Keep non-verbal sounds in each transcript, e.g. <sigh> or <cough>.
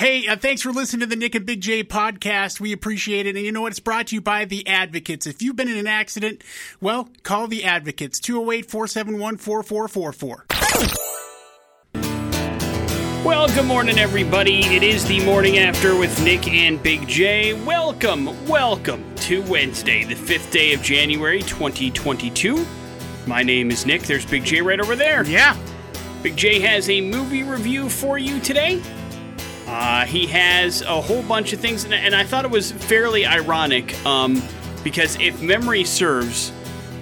Hey, uh, thanks for listening to the Nick and Big J podcast. We appreciate it. And you know what? It's brought to you by the Advocates. If you've been in an accident, well, call the Advocates 208 471 4444. Well, good morning, everybody. It is the morning after with Nick and Big J. Welcome, welcome to Wednesday, the 5th day of January 2022. My name is Nick. There's Big J right over there. Yeah. Big J has a movie review for you today. Uh, he has a whole bunch of things, and, and I thought it was fairly ironic um, because if memory serves,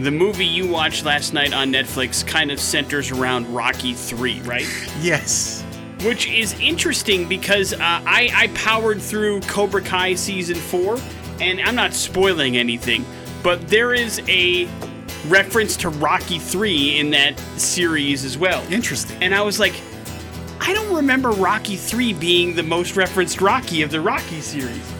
the movie you watched last night on Netflix kind of centers around Rocky 3, right? <laughs> Yes. Which is interesting because uh, I, I powered through Cobra Kai season 4, and I'm not spoiling anything, but there is a reference to Rocky 3 in that series as well. Interesting. And I was like, I don't remember Rocky 3 being the most referenced Rocky of the Rocky series.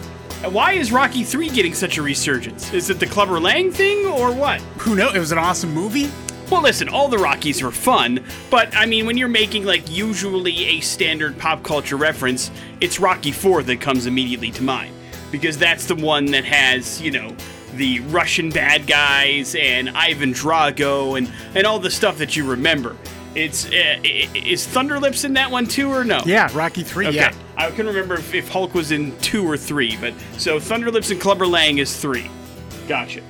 Why is Rocky 3 getting such a resurgence? Is it the Clubber Lang thing or what? Who knows? It was an awesome movie. Well, listen, all the Rockies are fun, but I mean, when you're making like usually a standard pop culture reference, it's Rocky 4 that comes immediately to mind. Because that's the one that has, you know, the Russian bad guys and Ivan Drago and, and all the stuff that you remember. It's uh, is Thunderlips in that one too, or no? Yeah, Rocky 3. Okay. Yeah. I couldn't remember if, if Hulk was in two or three, but so Thunderlips and Clubber Lang is three. Gotcha.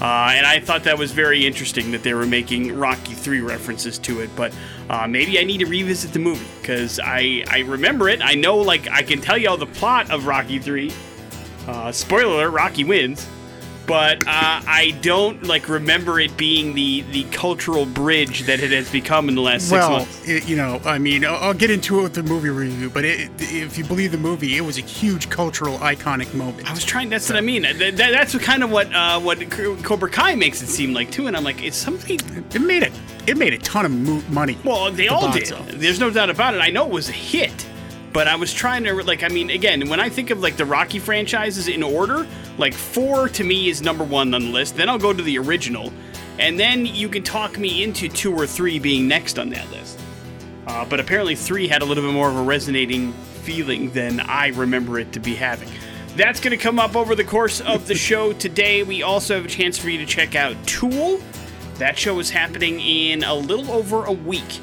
Uh, and I thought that was very interesting that they were making Rocky 3 references to it, but uh, maybe I need to revisit the movie because I, I remember it. I know, like, I can tell you all the plot of Rocky 3. Uh, spoiler alert, Rocky wins but uh, I don't like remember it being the the cultural bridge that it has become in the last six well, months. it, you know, I mean, I'll, I'll get into it with the movie review, but it, if you believe the movie, it was a huge cultural iconic moment. I was trying. That's what I mean. That, that, that's kind of what uh, what Cobra Kai makes it seem like too. And I'm like, it's something. It made it. It made a ton of mo- money. Well, they The all did. office. There's no doubt about it. I know it was a hit, but I was trying to like. I mean, again, when I think of like the Rocky franchises in order, like four to me is number one on the list. Then I'll go to the original, and then you can talk me into two or three being next on that list. Uh, but apparently, three had a little bit more of a resonating feeling than I remember it to be having. That's going to come up over the course of the <laughs> show today. We also have a chance for you to check out Tool. That show is happening in a little over a week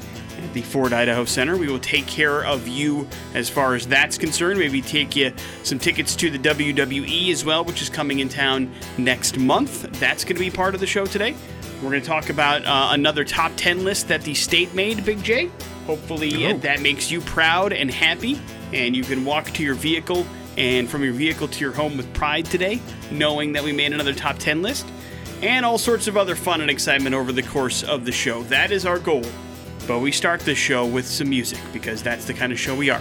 the Ford Idaho Center. We will take care of you as far as that's concerned. Maybe take you some tickets to the WWE as well, which is coming in town next month. That's going to be part of the show today. We're going to talk about uh, another top 10 list that the state made, Big J. Hopefully Oh. that makes you proud and happy, and you can walk to your vehicle and from your vehicle to your home with pride today, knowing that we made another top 10 list, and all sorts of other fun and excitement over the course of the show. That is our goal. But we start this show with some music because that's the kind of show we are.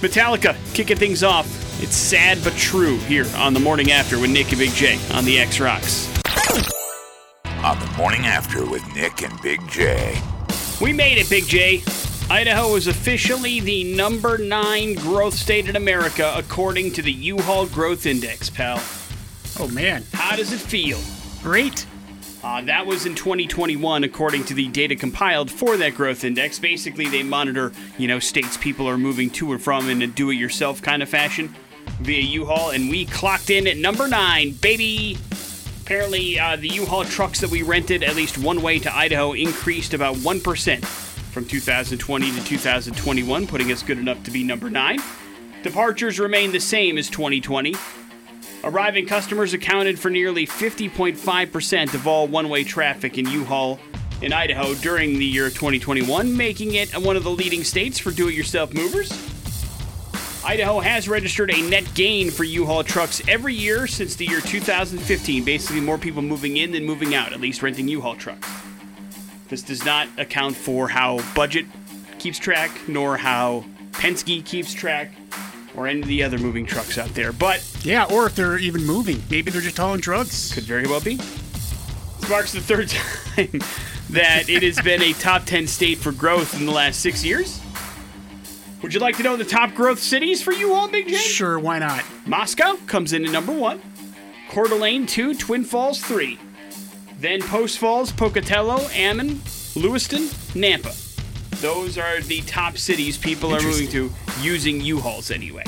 Metallica kicking things off. It's sad but true here on the morning after with Nick and Big J on the X Rocks. on the morning after with Nick and Big J. We made it, Big J. Idaho is officially the number nine growth state in America according to the U-Haul Growth Index, pal. Oh man, How does it feel? great. Uh, that was in 2021, according to the data compiled for that growth index. Basically, they monitor, you know, states people are moving to and from in a do-it-yourself kind of fashion via U-Haul, and we clocked in at number nine, baby. Apparently, uh, the U-Haul trucks that we rented, at least one way to Idaho, increased about one percent from 2020 to 2021, putting us good enough to be number nine. Departures remain the same as 2020. Arriving customers accounted for nearly 50.5% of all one way traffic in U Haul in Idaho during the year 2021, making it one of the leading states for do it yourself movers. Idaho has registered a net gain for U Haul trucks every year since the year 2015. Basically, more people moving in than moving out, at least renting U Haul trucks. This does not account for how budget keeps track, nor how Penske keeps track, or any of the other moving trucks out there. But Yeah, or if they're even moving, maybe they're just hauling drugs. could very well be. This marks the third <laughs> time that it has been a top 10 state for growth in the last six years. Would you like to know the top growth cities for you all, Big J? Sure, why not? Moscow comes in at number one. Coeur d'Alene, two. Twin Falls, three. Then Post Falls, Pocatello, Ammon, Lewiston, Nampa. Those are the top cities people are moving to using U-Hauls anyway.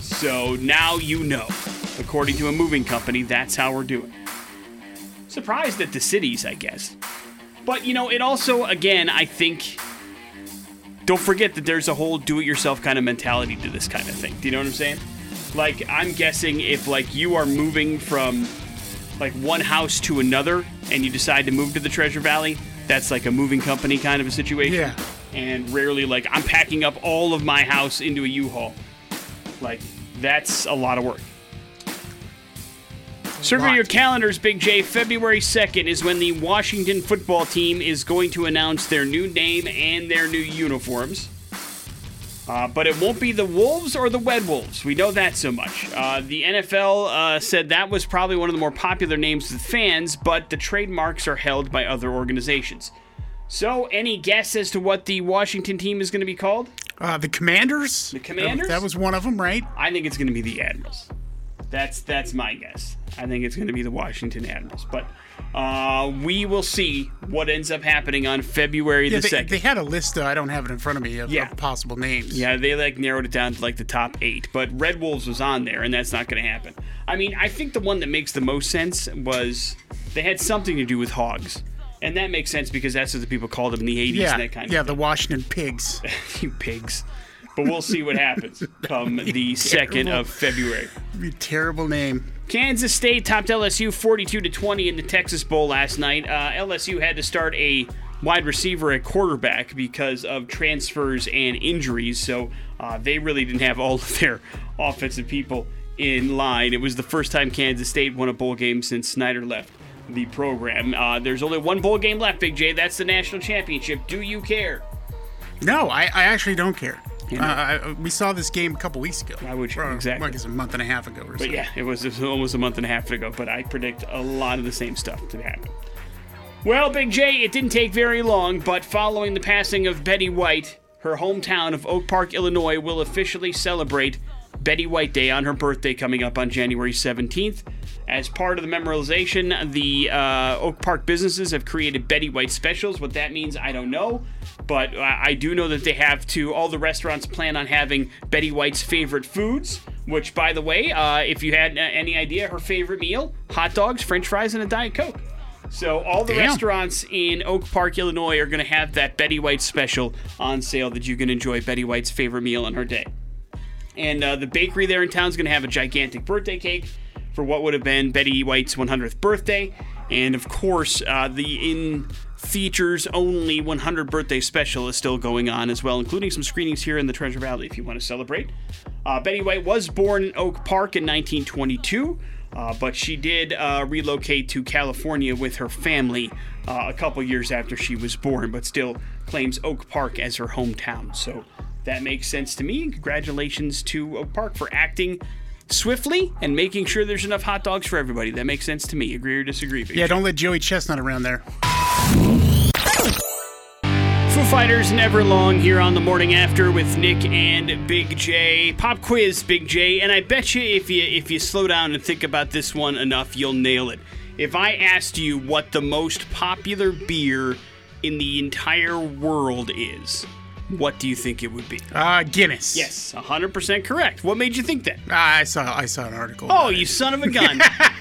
So now you know. According to a moving company, that's how we're doing. Surprised at the cities, I guess. But you know, it also, again, I think. Don't forget that there's a whole do-it-yourself kind of mentality to this kind of thing. Do you know what I'm saying? Like, I'm guessing if like you are moving from like one house to another, and you decide to move to the Treasure Valley, that's like a moving company kind of a situation. Yeah. And rarely like I'm packing up all of my house into a U-Haul. Like that's a lot of work. Lot. your calendars, Big J. February 2nd is when the Washington football team is going to announce their new name and their new uniforms. Uh, but it won't be the Wolves or the Wed Wolves. We know that so much. Uh, the NFL uh, said that was probably one of the more popular names with fans, but the trademarks are held by other organizations. So, any guess as to what the Washington team is going to be called? Uh, the Commanders. The Commanders? That was one of them, right? I think it's going to be the Admirals. That's that's my guess. I think it's going to be the Washington Admirals, but uh, we will see what ends up happening on February Yeah, the they, second. they had a list. Uh, I don't have it in front of me of, Yeah. of possible names. Yeah, they like narrowed it down to like the top eight, but Red Wolves was on there, and that's not going to happen. I mean, I think the one that makes the most sense was they had something to do with hogs, and that makes sense because that's what the people called them in the '80s. yeah, and that kind yeah. of Yeah, The Washington Pigs. <laughs> you pigs. But we'll see what happens <laughs> come the second of February. Be a terrible name. Kansas State topped LSU 42 to 20 in the Texas Bowl last night. Uh, LSU had to start a wide receiver at quarterback because of transfers and injuries, so uh, they really didn't have all <laughs> of their offensive people in line. It was the first time Kansas State won a bowl game since Snyder left the program. Uh, there's only one bowl game left, Big J. That's the national championship. Do you care? No, I, I actually don't care. You know. Uh, we saw this game a couple weeks ago. Why would you? Or, Exactly. Like guess a month and a half ago or so. But yeah, it was, it was almost a month and a half ago, but I predict a lot of the same stuff to happen. Well, Big J, it didn't take very long, but following the passing of Betty White, her hometown of Oak Park, Illinois will officially celebrate Betty White Day on her birthday coming up on January 17th. As part of the memorialization, the uh, Oak Park businesses have created Betty White specials. What that means, I don't know, but I I do know that they have to. All the restaurants plan on having Betty White's favorite foods. Which, by the way, uh, if you had uh, any idea, her favorite meal: hot dogs, French fries, and a Diet Coke. So all the Damn. restaurants in Oak Park, Illinois, are going to have that Betty White special on sale that you can enjoy Betty White's favorite meal on her day. And uh, the bakery there in town is going to have a gigantic birthday cake for what would have been Betty White's 100th birthday. And of course, uh, the in features only 100 birthday special is still going on as well, including some screenings here in the Treasure Valley if you want to celebrate. Uh, Betty White was born in Oak Park in 1922. Uh, but she did uh, relocate to California with her family uh, a couple years after she was born, but still claims Oak Park as her hometown. So that makes sense to me. Congratulations to Oak Park for acting swiftly and making sure there's enough hot dogs for everybody. That makes sense to me. Agree or disagree? Yeah, don't let Joey Chestnut around there. Foo Fighters Everlong here on the morning after with Nick and Big J. Pop quiz, Big J, and I bet you if you if you slow down and think about this one enough, you'll nail it. If I asked you what the most popular beer in the entire world is, what do you think it would be? Uh, Guinness. Yes, 100% correct. What made you think that? I saw I saw an article. Oh, about you it. son of a gun. <laughs>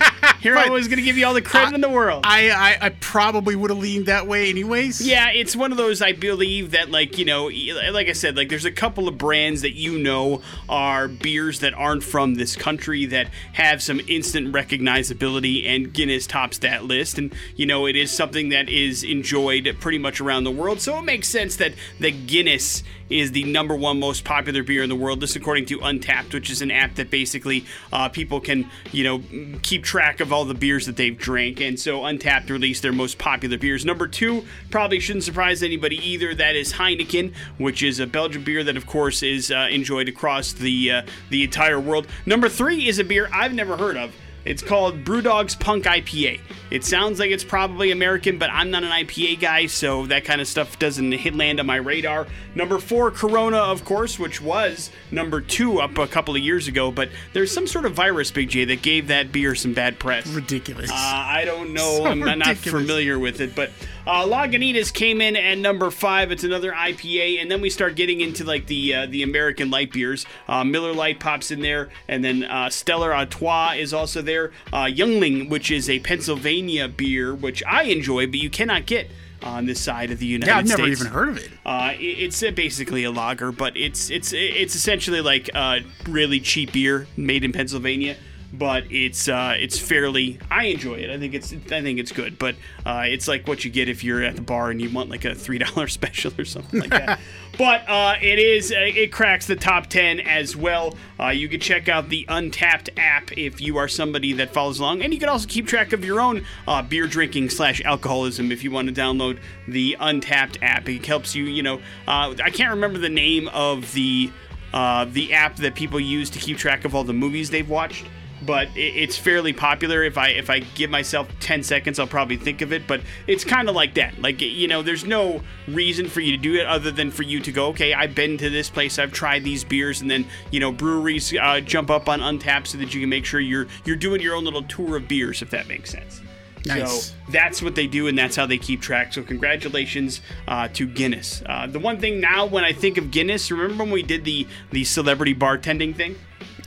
Here I was going to give you all the credit in the world. I, I I probably would have leaned that way anyways. Yeah, it's one of those I believe that like, you know, like I said, like there's a couple of brands that you know are beers that aren't from this country that have some instant recognizability and Guinness tops that list and you know, it is something that is enjoyed pretty much around the world. So it makes sense that the Guinness is the number one most popular beer in the world. This according to Untappd, which is an app that basically uh, people can, you know, keep track of all the beers that they've drank. And so Untappd released their most popular beers. Number two probably shouldn't surprise anybody either. That is Heineken, which is a Belgian beer that, of course, is uh, enjoyed across the uh, the entire world. Number three is a beer I've never heard of. It's called Brewdog's Punk IPA. It sounds like it's probably American, but I'm not an IPA guy, so that kind of stuff doesn't hit land on my radar. Number four, Corona, of course, which was number two up a couple of years ago, but there's some sort of virus, Big J, that gave that beer some bad press. Ridiculous. Uh, I don't know. <laughs> So I'm not, not familiar with it, but uh, Lagunitas came in at number five. It's another IPA, and then we start getting into like the uh, the American light beers. Uh, Miller Lite pops in there, and then uh, Stella Artois is also there. Uh, Yuengling, which is a Pennsylvania beer, which I enjoy, but you cannot get on this side of the United States. yeah, I've never States. even heard of it. Uh, it- it's uh, basically a lager, but it's it's it's essentially like a really cheap beer made in Pennsylvania. But it's uh, it's fairly. I enjoy it. I think it's I think it's good. But uh, it's like what you get if you're at the bar and you want like a three <laughs> dollar special or something like that. <laughs> but uh, it is it cracks the top ten as well. Uh, you can check out the Untappd app if you are somebody that follows along, and you can also keep track of your own uh, beer drinking slash alcoholism if you want to download the Untappd app. It helps you. You know, uh, I can't remember the name of the uh, the app that people use to keep track of all the movies they've watched. But it's fairly popular. If I if I give myself ten seconds, I'll probably think of it. But it's kind of like that. Like you know, there's no reason for you to do it other than for you to go. Okay, I've been to this place. I've tried these beers, and then you know, breweries uh, jump up on Untappd so that you can make sure you're you're doing your own little tour of beers, if that makes sense. Nice. So that's what they do, and that's how they keep track. So congratulations uh, to Guinness. Uh, the one thing now, when I think of Guinness, remember when we did the the celebrity bartending thing?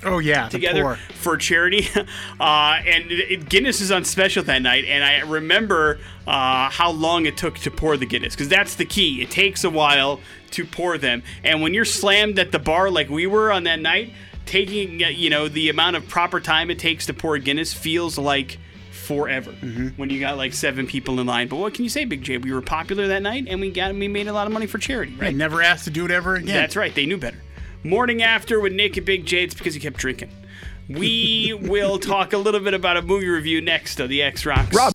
Oh yeah, the together for charity. <laughs> Uh, and it, Guinness is on special that night, and I remember uh, how long it took to pour the Guinness because that's the key. It takes a while to pour them, and when you're slammed at the bar like we were on that night, taking uh, you know the amount of proper time it takes to pour Guinness feels like forever when you got like seven people in line. But what can you say, Big J? We were popular that night, and we got we made a lot of money for charity, I right? never asked to do it ever again. That's right. They knew better. Morning after with Nick and Big J. It's because he kept drinking. We <laughs> will talk a little bit about a movie review next on the X Rocks. Rob.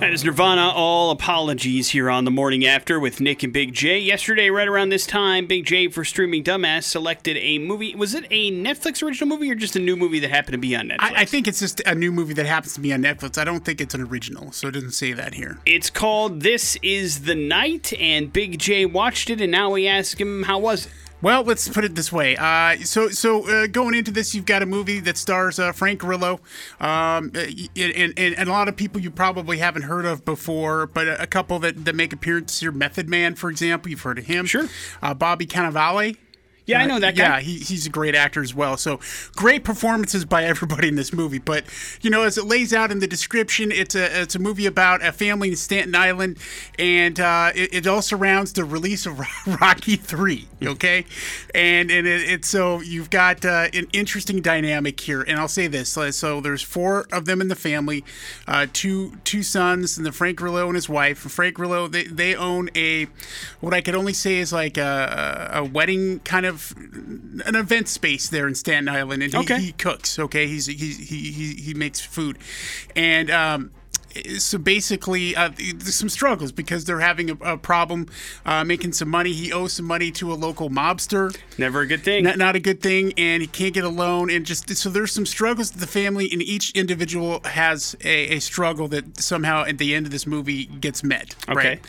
That is Nirvana. All apologies here on the morning after with Nick and Big J. Yesterday, right around this time, Big J for streaming dumbass selected a movie. Was it a Netflix original movie or just a new movie that happened to be on Netflix? I, I think it's just a new movie that happens to be on Netflix. I don't think it's an original, so it doesn't say that here. it's called This Is the Night, and Big J watched it, and now we ask him how was it. Well, let's put it this way. Uh, so, so uh, going into this, you've got a movie that stars uh, Frank Grillo, um, uh, and, and, and a lot of people you probably haven't heard of before, but a, a couple that, that make appearances here. Method Man, for example, you've heard of him. Sure. Uh, Bobby Cannavale. Yeah, I know that guy. Yeah, he, he's a great actor as well. So great performances by everybody in this movie. But you know, as it lays out in the description, it's a it's a movie about a family in Staten Island, and uh, it, it all surrounds the release of <laughs> Rocky Three. Okay, and and it, it's so you've got uh, an interesting dynamic here. And I'll say this: uh, so there's four of them in the family, uh, two two sons, and the Frank Grillo and his wife. Frank Grillo they they own a what I could only say is like a, a wedding kind of an event space there in Staten Island, and he, Okay. he cooks. Okay, he's he he he, he makes food, and um, so basically, uh, there's some struggles because they're having a, a problem uh, making some money. He owes some money to a local mobster. Never a good thing. Not, not a good thing, and he can't get a loan, and just so there's some struggles to the family, and each individual has a, a struggle that somehow at the end of this movie gets met. Okay. Right?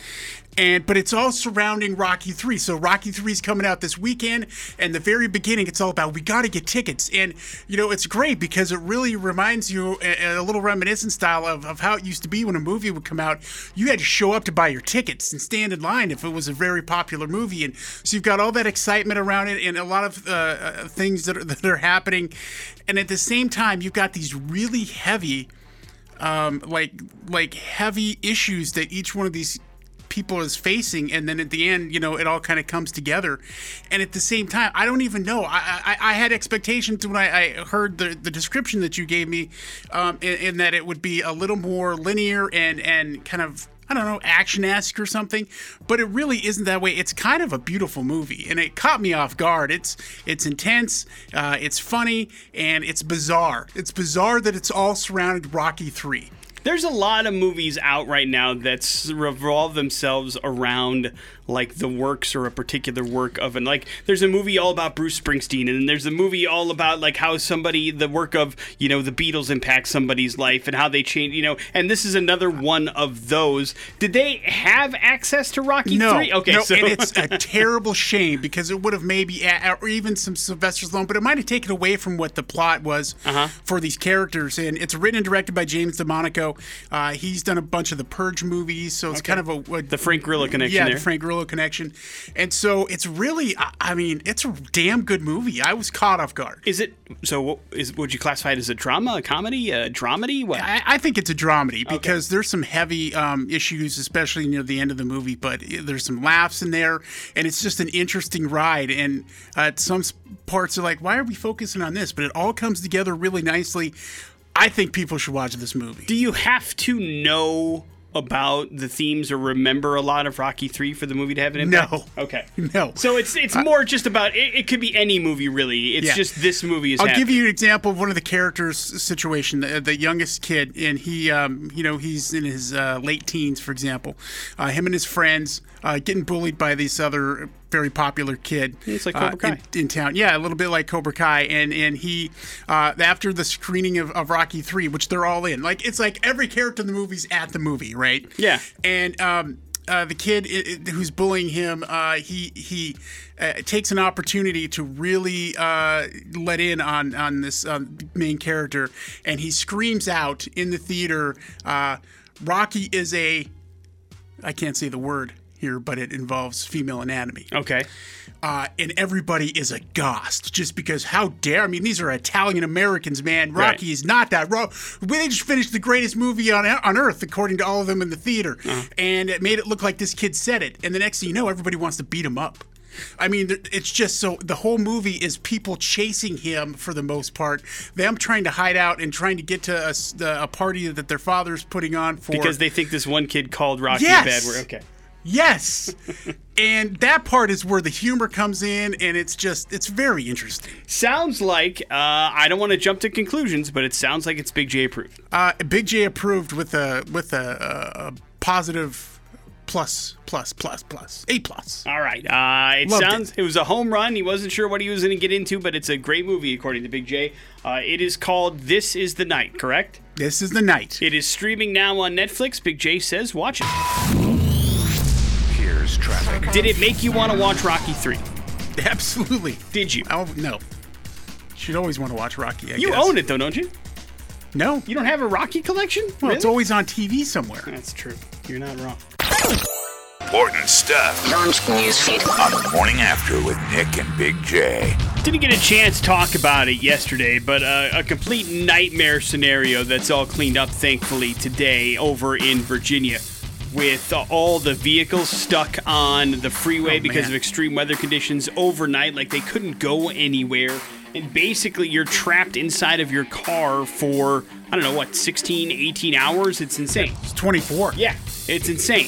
And but it's all surrounding Rocky Three. So Rocky Three is coming out this weekend, and the very beginning, it's all about we got to get tickets, and you know it's great because it really reminds you a, a little reminiscent style of, of how it used to be when a movie would come out. You had to show up to buy your tickets and stand in line if it was a very popular movie, and so you've got all that excitement around it and a lot of uh, uh, things that are, <laughs> that are happening, and at the same time, you've got these really heavy um, like like heavy issues that each one of these people is facing and then at the end you know it all kind of comes together and at the same time i don't even know i i, I had expectations when I, I heard the, the description that you gave me um, in, in that it would be a little more linear and and kind of I don't know, action esque or something, but it really isn't that way. It's kind of a beautiful movie, and it caught me off guard. It's it's intense, uh, it's funny, and it's bizarre. It's bizarre that it's all surrounded Rocky Three. There's a lot of movies out right now that revolve themselves around like the works or a particular work of and like there's a movie all about Bruce Springsteen and there's a movie all about like how somebody the work of you know the Beatles impacts somebody's life and how they change you know and this is another one of those. Did they have access to Rocky No, Three? Okay, no, so and it's <laughs> a terrible shame because it would have maybe, or even some Sylvester Stallone, but it might have taken away from what the plot was Uh-huh. for these characters. And it's written and directed by James DeMonaco. Uh, he's done a bunch of the Purge movies, so it's kind of a, a the Frank Grillo connection yeah, there. the Frank Grillo connection. And so it's really, I, mean, it's a damn good movie. I was caught off guard. Is it so? What, is would you classify it as a drama, a comedy, a dramedy? What? I, I think it's a dramedy because there's some heavy um, issues, especially near the end of the movie. But there's some laughs in there, and it's just an interesting ride. And uh, at some parts are like, why are we focusing on this? But it all comes together really nicely. I think people should watch this movie. Do you have to know about the themes or remember a lot of Rocky Three for the movie to have an impact? No. Okay. <laughs> No. So it's it's more just about it, it could be any movie really. It's Yeah. just this movie is. I'll happening. give you an example of one of the characters' situation. The, the youngest kid, and he, um, you know, he's in his uh, late teens, for example. Uh, him and his friends uh, getting bullied by these other very popular kid. It's like uh, Cobra Kai. in, in town. Yeah, a little bit like Cobra Kai. And and he, uh, after the screening of, of Rocky Three, which they're all in, like it's like every character in the movie's at the movie, right? Yeah. And um, uh, the kid i- i- who's bullying him, uh, he he uh, takes an opportunity to really uh, let in on on this um, main character, and he screams out in the theater, uh, "Rocky is a, I can't say the word here, but it involves female anatomy Okay. uh, and everybody is aghast just because how dare I mean these are Italian Americans man Right. Rocky is not that wrong they just finished the greatest movie on on earth according to all of them in the theater Uh-huh. and it made it look like this kid said it and the next thing you know everybody wants to beat him up I mean, it's just so the whole movie is people chasing him for the most part. Them trying to hide out and trying to get to a, a party that their father's putting on for Because they think this one kid called Rocky Yes. a bad word. Okay. Yes. and that part is where the humor comes in, and it's just, it's very interesting. Sounds like uh, I don't want to jump to conclusions, but it sounds like it's Big J approved. Uh, Big J approved with a with a, a, a positive plus plus plus plus a plus. All right. Uh, it Loved sounds it. was a home run. He wasn't sure what he was going to get into, but it's a great movie according to Big J. Uh, it is called This Is the Night. Correct. This is the night. It is streaming now on Netflix. Big J says, watch it. Here's traffic. Did it make you want to watch Rocky 3? <laughs> Absolutely. Did you? Oh no. Should always want to watch Rocky. I You guess. own it though, don't you? No. You don't have a Rocky collection? Well, it's always on TV somewhere. That's true. You're not wrong. Important stuff Launch newsfeed. on the morning after with Nick and Big J. Didn't get a chance to talk about it yesterday, but uh, a complete nightmare scenario that's all cleaned up, thankfully, today over in Virginia. With uh, all the vehicles stuck on the freeway Oh, because man. of extreme weather conditions overnight, like they couldn't go anywhere. And basically, you're trapped inside of your car for, I don't know, what, 16, 18 hours? It's insane. It's 24. Yeah, it's insane.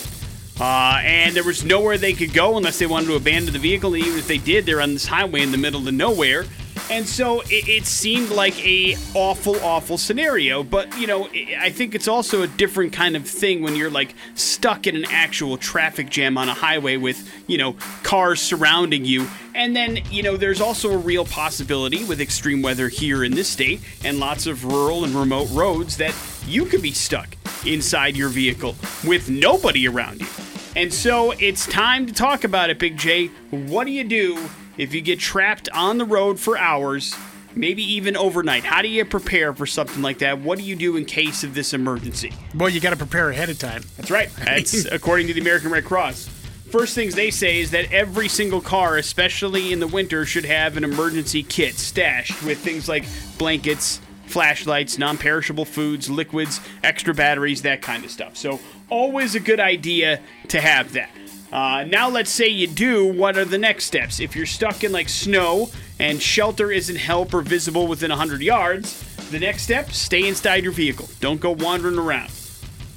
Uh, and there was nowhere they could go unless they wanted to abandon the vehicle. And even if they did, they're on this highway in the middle of nowhere. And so it, it seemed like a awful, awful scenario. But you know, I I think it's also a different kind of thing when you're like stuck in an actual traffic jam on a highway with you know cars surrounding you. And then you know, there's also a real possibility with extreme weather here in this state and lots of rural and remote roads that you could be stuck inside your vehicle with nobody around you. And so it's time to talk about it, Big J. What do you do if you get trapped on the road for hours, maybe even overnight? How do you prepare for something like that? What do you do in case of this emergency? Well, you got to prepare ahead of time. That's right. That's <laughs> according to the American Red Cross. First things they say is that every single car, especially in the winter, should have an emergency kit stashed with things like blankets, flashlights, non perishable foods, liquids, extra batteries, that kind of stuff. So, always a good idea to have that. Uh, now, let's say you do. What are the next steps? If you're stuck in like snow and shelter isn't help or visible within 100 yards, the next step stay inside your vehicle. Don't go wandering around.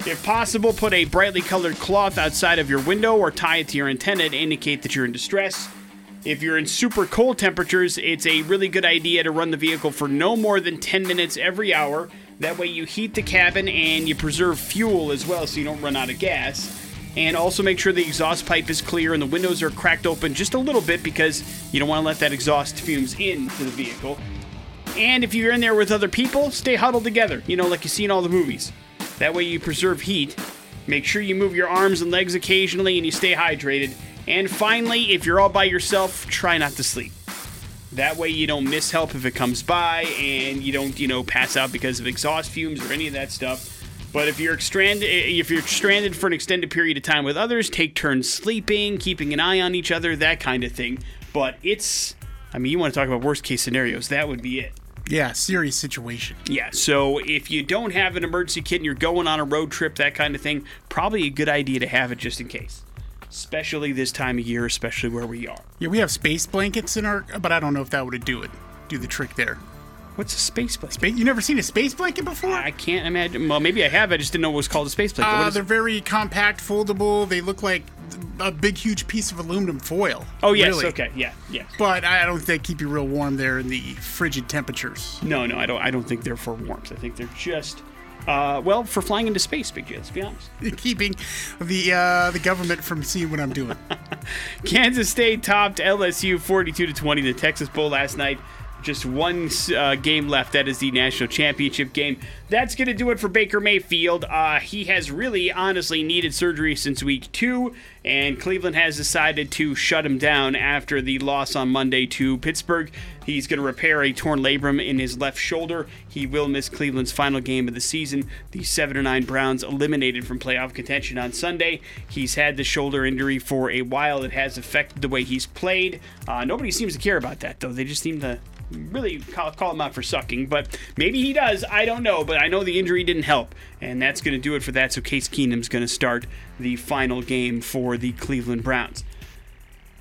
If possible, put a brightly colored cloth outside of your window or tie it to your antenna to indicate that you're in distress. If you're in super cold temperatures, it's a really good idea to run the vehicle for no more than 10 minutes every hour. That way, you heat the cabin and you preserve fuel as well so you don't run out of gas. And also make sure the exhaust pipe is clear and the windows are cracked open just a little bit because you don't want to let that exhaust fumes into the vehicle. And if you're in there with other people, stay huddled together, you know, like you see in all the movies. That way you preserve heat. Make sure you move your arms and legs occasionally and you stay hydrated. And finally, if you're all by yourself, try not to sleep. That way you don't miss help if it comes by and you don't, you know, pass out because of exhaust fumes or any of that stuff. But if you're stranded, if you're stranded for an extended period of time with others, take turns sleeping, keeping an eye on each other, that kind of thing. But it's, I mean, you want to talk about worst case scenarios, that would be it. Yeah, serious situation. Yeah, so if you don't have an emergency kit and you're going on a road trip, that kind of thing, probably a good idea to have it just in case. Especially this time of year, especially where we are. Yeah, we have space blankets in our, but I don't know if that would do it, do the trick there. What's a space blanket? Space, you never seen a space blanket before? I can't imagine. Well, maybe I have. I just didn't know it was called a space blanket. Uh, What they're it? very compact, foldable. They look like a big, huge piece of aluminum foil. Oh yes, really. okay, yeah, yeah. But I don't think they keep you real warm there in the frigid temperatures. No, no, I don't. I don't think they're for warmth. I think they're just, uh, well, for flying into space. Big J. Let's be honest. <laughs> Keeping the uh, the government from seeing what I'm doing. <laughs> Kansas State topped LSU 42 to 20 in the Texas Bowl last night. Just one uh, game left. That is the national championship game. That's going to do it for Baker Mayfield. Uh, he has really, honestly, needed surgery since week two, and Cleveland has decided to shut him down after the loss on Monday to Pittsburgh. He's going to repair a torn labrum in his left shoulder. He will miss Cleveland's final game of the season. The 7 9 Browns eliminated from playoff contention on Sunday. He's had the shoulder injury for a while. It has affected the way he's played. Uh, nobody seems to care about that, though. They just seem to really call, call him out for sucking, but maybe he does. I don't know, but I know the injury didn't help, and that's going to do it for that. So Case Keenum's going to start the final game for the Cleveland Browns.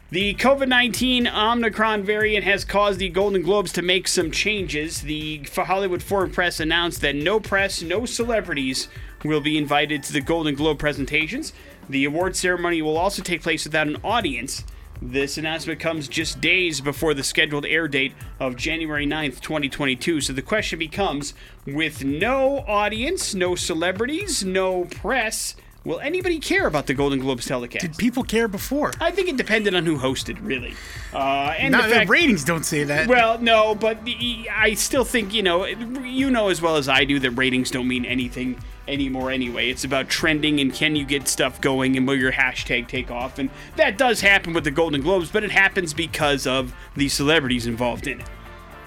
The COVID 19 Omicron variant has caused the Golden Globes to make some changes. The Hollywood Foreign Press announced that no press, no celebrities will be invited to the Golden Globe presentations. The award ceremony will also take place without an audience. This announcement comes just days before the scheduled air date of January 9th, 2022. So the question becomes with no audience, no celebrities, no press, will anybody care about the Golden Globes telecast? Did people care before? I think it depended on who hosted, really. Uh, and No, the the fact, ratings don't say that. well, no, but the- I still think you know, you know as well as I do that ratings don't mean anything anymore. Anyway, it's about trending and can you get stuff going and will your hashtag take off, and that does happen with the Golden Globes, but it happens because of the celebrities involved in it.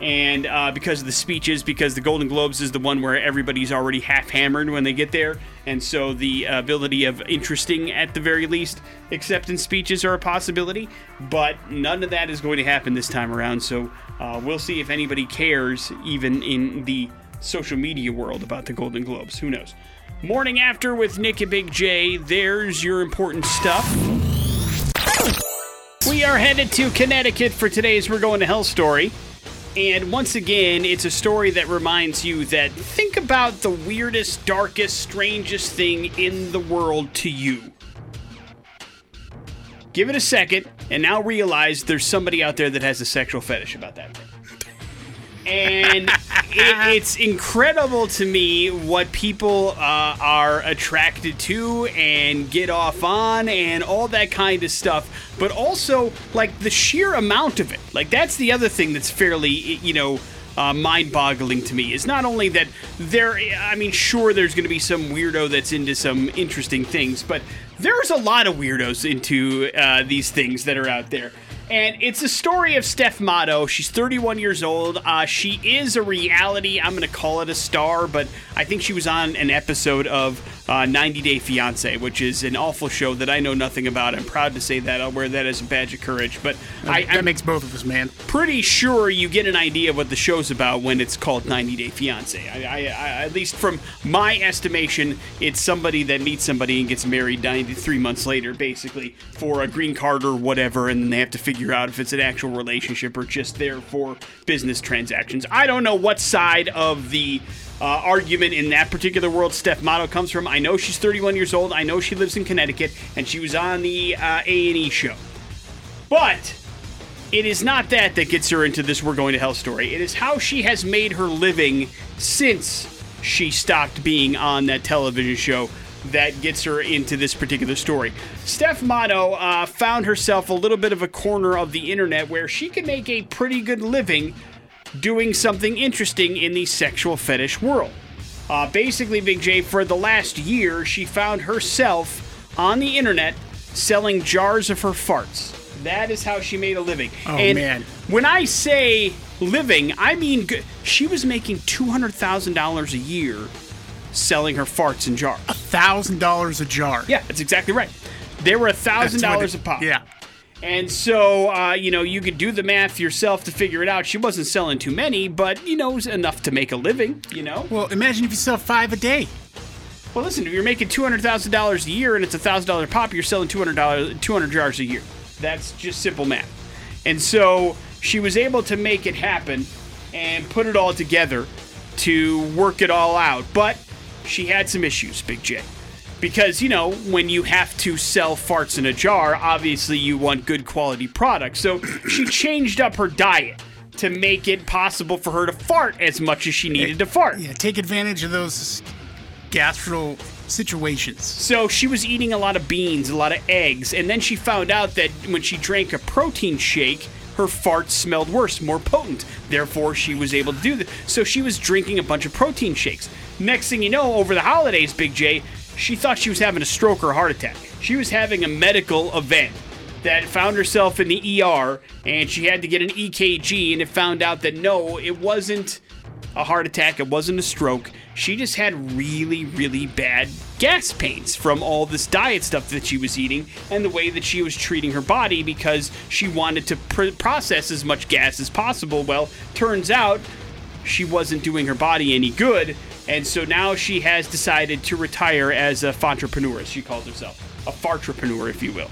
And uh, because of the speeches, because the Golden Globes is the one where everybody's already half hammered when they get there, and so the ability of interesting at the very least acceptance speeches are a possibility, but none of that is going to happen this time around. So uh, we'll see if anybody cares, even in the social media world, about the Golden Globes. Who knows? Morning after with Nick and Big J. There's your important stuff. We are headed to Connecticut for today's We're Going to Hell story. And once again, it's a story that reminds you that think about the weirdest, darkest, strangest thing in the world to you. Give it a second, and now realize there's somebody out there that has a sexual fetish about that thing. And it, <laughs> it's incredible to me what people uh, are attracted to and get off on and all that kind of stuff. But also, like, the sheer amount of it. Like, that's the other thing that's fairly, you know, uh, mind-boggling to me is not only that there i mean sure there's going to be some weirdo that's into some interesting things but there's a lot of weirdos into uh, these things that are out there and it's a story of Steph Matto. She's 31 years old. Uh, she is a reality. I'm going to call it a star, but I think she was on an episode of uh, 90 Day Fiance, which is an awful show that I know nothing about. I'm proud to say that. I'll wear that as a badge of courage. But I, that I'm makes both of us, man. pretty sure you get an idea of what the show's about when it's called 90 Day Fiance. I, I, I, at least from my estimation, it's somebody that meets somebody and gets married 93 months later, basically, for a green card or whatever, and then they have to figure out if it's an actual relationship or just there for business transactions. I don't know what side of the uh, argument in that particular world Steph Matto comes from. I know she's 31 years old. I know she lives in Connecticut, and she was on the uh, A&E show. But it is not that that gets her into this We're Going to Hell story. It is how she has made her living since she stopped being on that television show that gets her into this particular story. Steph Matto uh, found herself a little bit of a corner of the internet where she could make a pretty good living doing something interesting in the sexual fetish world. Uh, basically, Big J, for the last year, she found herself on the internet selling jars of her farts. That is how she made a living. Oh, and man. When I say living, I mean good. She was making $200,000 a year selling her farts in jars. A Thousand dollars a jar. Yeah, that's exactly right. They were a $1,000 a pop. Yeah. And so, uh, you know, you could do the math yourself to figure it out. She wasn't selling too many, but, you know, it was enough to make a living, you know? Well, imagine if you sell five a day. Well, listen, if you're making $200,000 a year and it's a $1,000 pop, you're selling $200, 200 jars a year. That's just simple math. And so she was able to make it happen and put it all together to work it all out. But she had some issues, Big J. Because, you know, when you have to sell farts in a jar, obviously you want good quality products. So she changed up her diet to make it possible for her to fart as much as she needed to fart. Yeah, take advantage of those gastro situations. So she was eating a lot of beans, a lot of eggs, and then she found out that when she drank a protein shake, her farts smelled worse, more potent. Therefore, she was able to do that. So she was drinking a bunch of protein shakes. Next thing you know, over the holidays, Big J, she thought she was having a stroke or heart attack. She was having a medical event that found herself in the ER, and she had to get an EKG, and it found out that no, it wasn't a heart attack, it wasn't a stroke. She just had really, really bad gas pains from all this diet stuff that she was eating and the way that she was treating her body because she wanted to pr- process as much gas as possible. Well, turns out she wasn't doing her body any good, and so now she has decided to retire as a entrepreneur, as she calls herself. A fartrepreneur, if you will.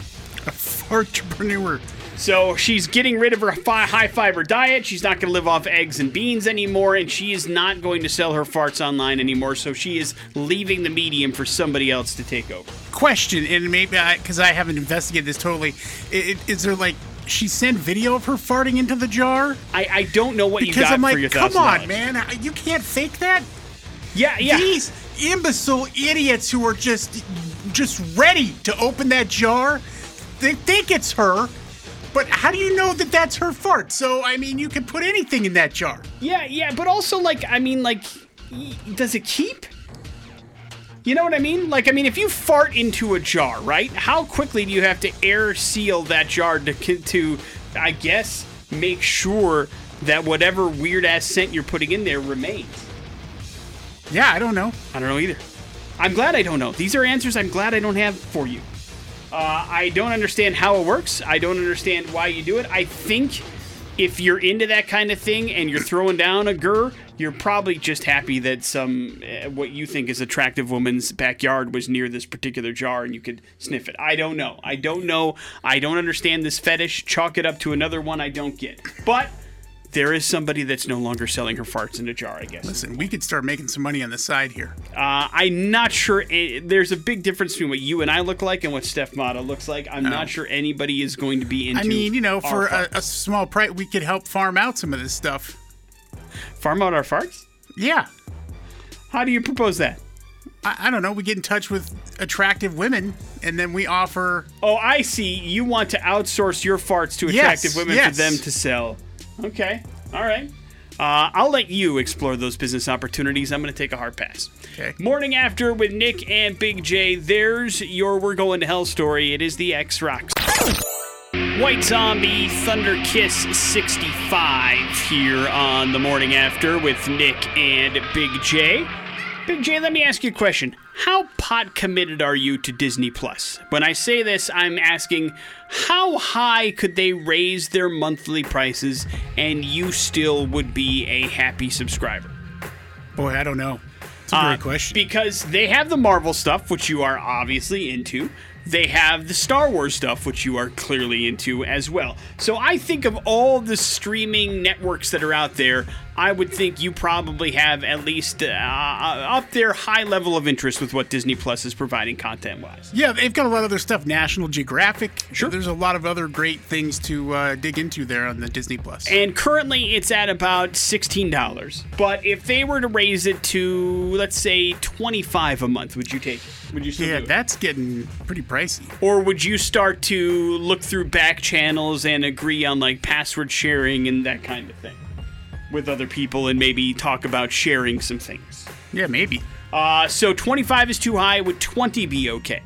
A fart entrepreneur. So she's getting rid of her fi- high fiber diet. She's not going to live off eggs and beans anymore, and she is not going to sell her farts online anymore. So she is leaving the medium for somebody else to take over. Question, and maybe because I, haven't investigated this totally, i- i- is there like she sent video of her farting into the jar? I, I don't know what you Because got I'm for like, come $1,000. on, man, you can't fake that. Yeah, yeah. These imbecile idiots who are just just ready to open that jar, they think it's her. But how do you know that that's her fart? So I mean, you can put anything in that jar. Yeah, yeah, but also like I mean like does it keep? You know what I mean? Like I mean if you fart into a jar, right? How quickly do you have to air seal that jar to to I guess make sure that whatever weird ass scent you're putting in there remains? Yeah, I don't know. I don't know either. I'm glad I don't know. These are answers I'm glad I don't have for you. Uh, I don't understand how it works. I don't understand why you do it. I think if you're into that kind of thing and you're throwing down a gur, you're probably just happy that some uh, what you think is attractive woman's backyard was near this particular jar and you could sniff it. I don't know. I don't know. I don't understand this fetish. Chalk it up to another one I don't get. But there is somebody that's no longer selling her farts in a jar, I guess. Listen, we could start making some money on the side here. Uh, I'm not sure. eh, There's a big difference between what you and I look like and what Steph Matto looks like. I'm not sure anybody is going to be into. I mean, you know, for a, a small price, we could help farm out some of this stuff. farm out our farts. Yeah. How do you propose that? I, I don't know. We get in touch with attractive women, and then we offer. Oh, I see. You want to outsource your farts to Yes, attractive women yes. for them to sell. Okay. All right. Uh, I'll let you explore those business opportunities. I'm going to take a hard pass. Okay. Morning after with Nick and Big J. There's your We're Going to Hell story. It is the X Rocks. White Zombie Thunder Kiss 65 here on the morning after with Nick and Big J. Big J, let me ask you a question. How pot committed are you to Disney Plus? When I say this, I'm asking how high could they raise their monthly prices and you still would be a happy subscriber? Boy, I don't know. It's a great Uh, question. Because they have the Marvel stuff, which you are obviously into. They have the Star Wars stuff, which you are clearly into as well. So I think of all the streaming networks that are out there, I would think you probably have at least uh, up there high level of interest with what Disney Plus is providing content wise. Yeah, they've got a lot of other stuff. National Geographic. Sure. There's a lot of other great things to uh, dig into there on the Disney Plus. And currently it's at about $16. But if they were to raise it to, let's say, 25 a month, would you take it? Would you still yeah, that's getting pretty pricey. Or would you start to look through back channels and agree on like password sharing and that kind of thing with other people and maybe talk about sharing some things? Yeah, maybe. Uh, so 25 is too high. Would 20 be okay?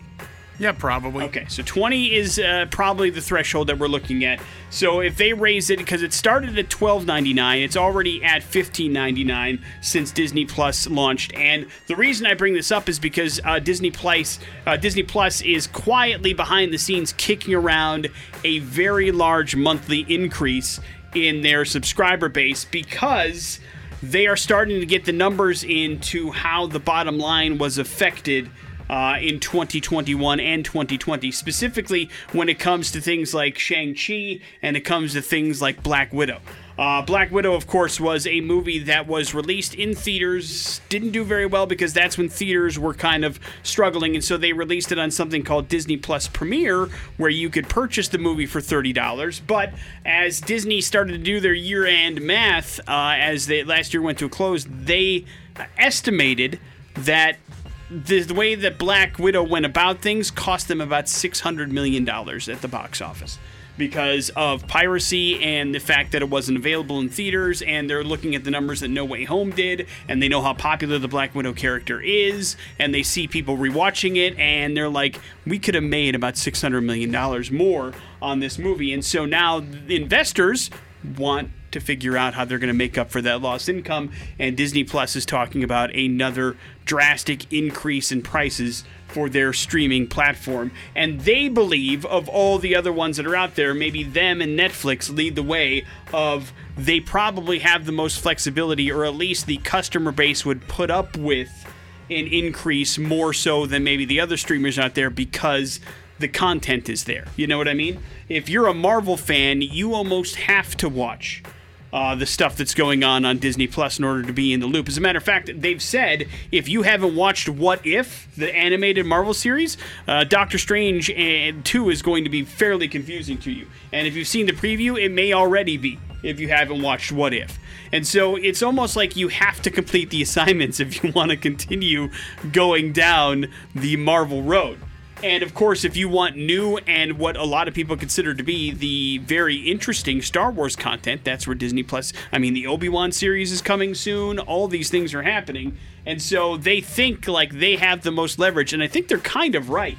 Yeah, probably. Okay, so 20 is uh, probably the threshold that we're looking at. So if they raise it, because it started at 12.99, it's already at 15.99 since Disney Plus launched. And the reason I bring this up is because uh, Disney Plus, uh, Disney Plus is quietly behind the scenes kicking around a very large monthly increase in their subscriber base because they are starting to get the numbers into how the bottom line was affected uh, in 2021 and 2020, specifically when it comes to things like Shang-Chi and it comes to things like Black Widow. Uh, Black Widow, of course, was a movie that was released in theaters, didn't do very well because that's when theaters were kind of struggling, and so they released it on something called Disney Plus Premiere, where you could purchase the movie for $30. But as Disney started to do their year end math, uh, as they, last year went to a close, they estimated that the, way that Black Widow went about things cost them about $600 million at the box office because of piracy and the fact that it wasn't available in theaters and they're looking at the numbers that No Way Home did and they know how popular the Black Widow character is and they see people rewatching it and they're like we could have made about 600 million dollars more on this movie. And so now investors want to figure out how they're going to make up for that lost income. And Disney Plus is talking about another drastic increase in prices for their streaming platform. And they believe, of all the other ones that are out there, maybe them and Netflix lead the way of they probably have the most flexibility, or at least the customer base would put up with an increase more so than maybe the other streamers out there because the content is there. You know what I mean? If you're a Marvel fan, you almost have to watch uh, the stuff that's going on on Disney Plus in order to be in the loop. As a matter of fact, they've said if you haven't watched What If, the animated Marvel series, uh, Doctor Strange and 2 is going to be fairly confusing to you. And if you've seen the preview, it may already be if you haven't watched What If. And so it's almost like you have to complete the <laughs> assignments if you want to continue going down the Marvel road. And of course, if you want new and what a lot of people consider to be the very interesting Star Wars content, that's where Disney Plus, I mean, the Obi Wan series is coming soon. All these things are happening. And so they think like they have the most leverage. And I think they're kind of right.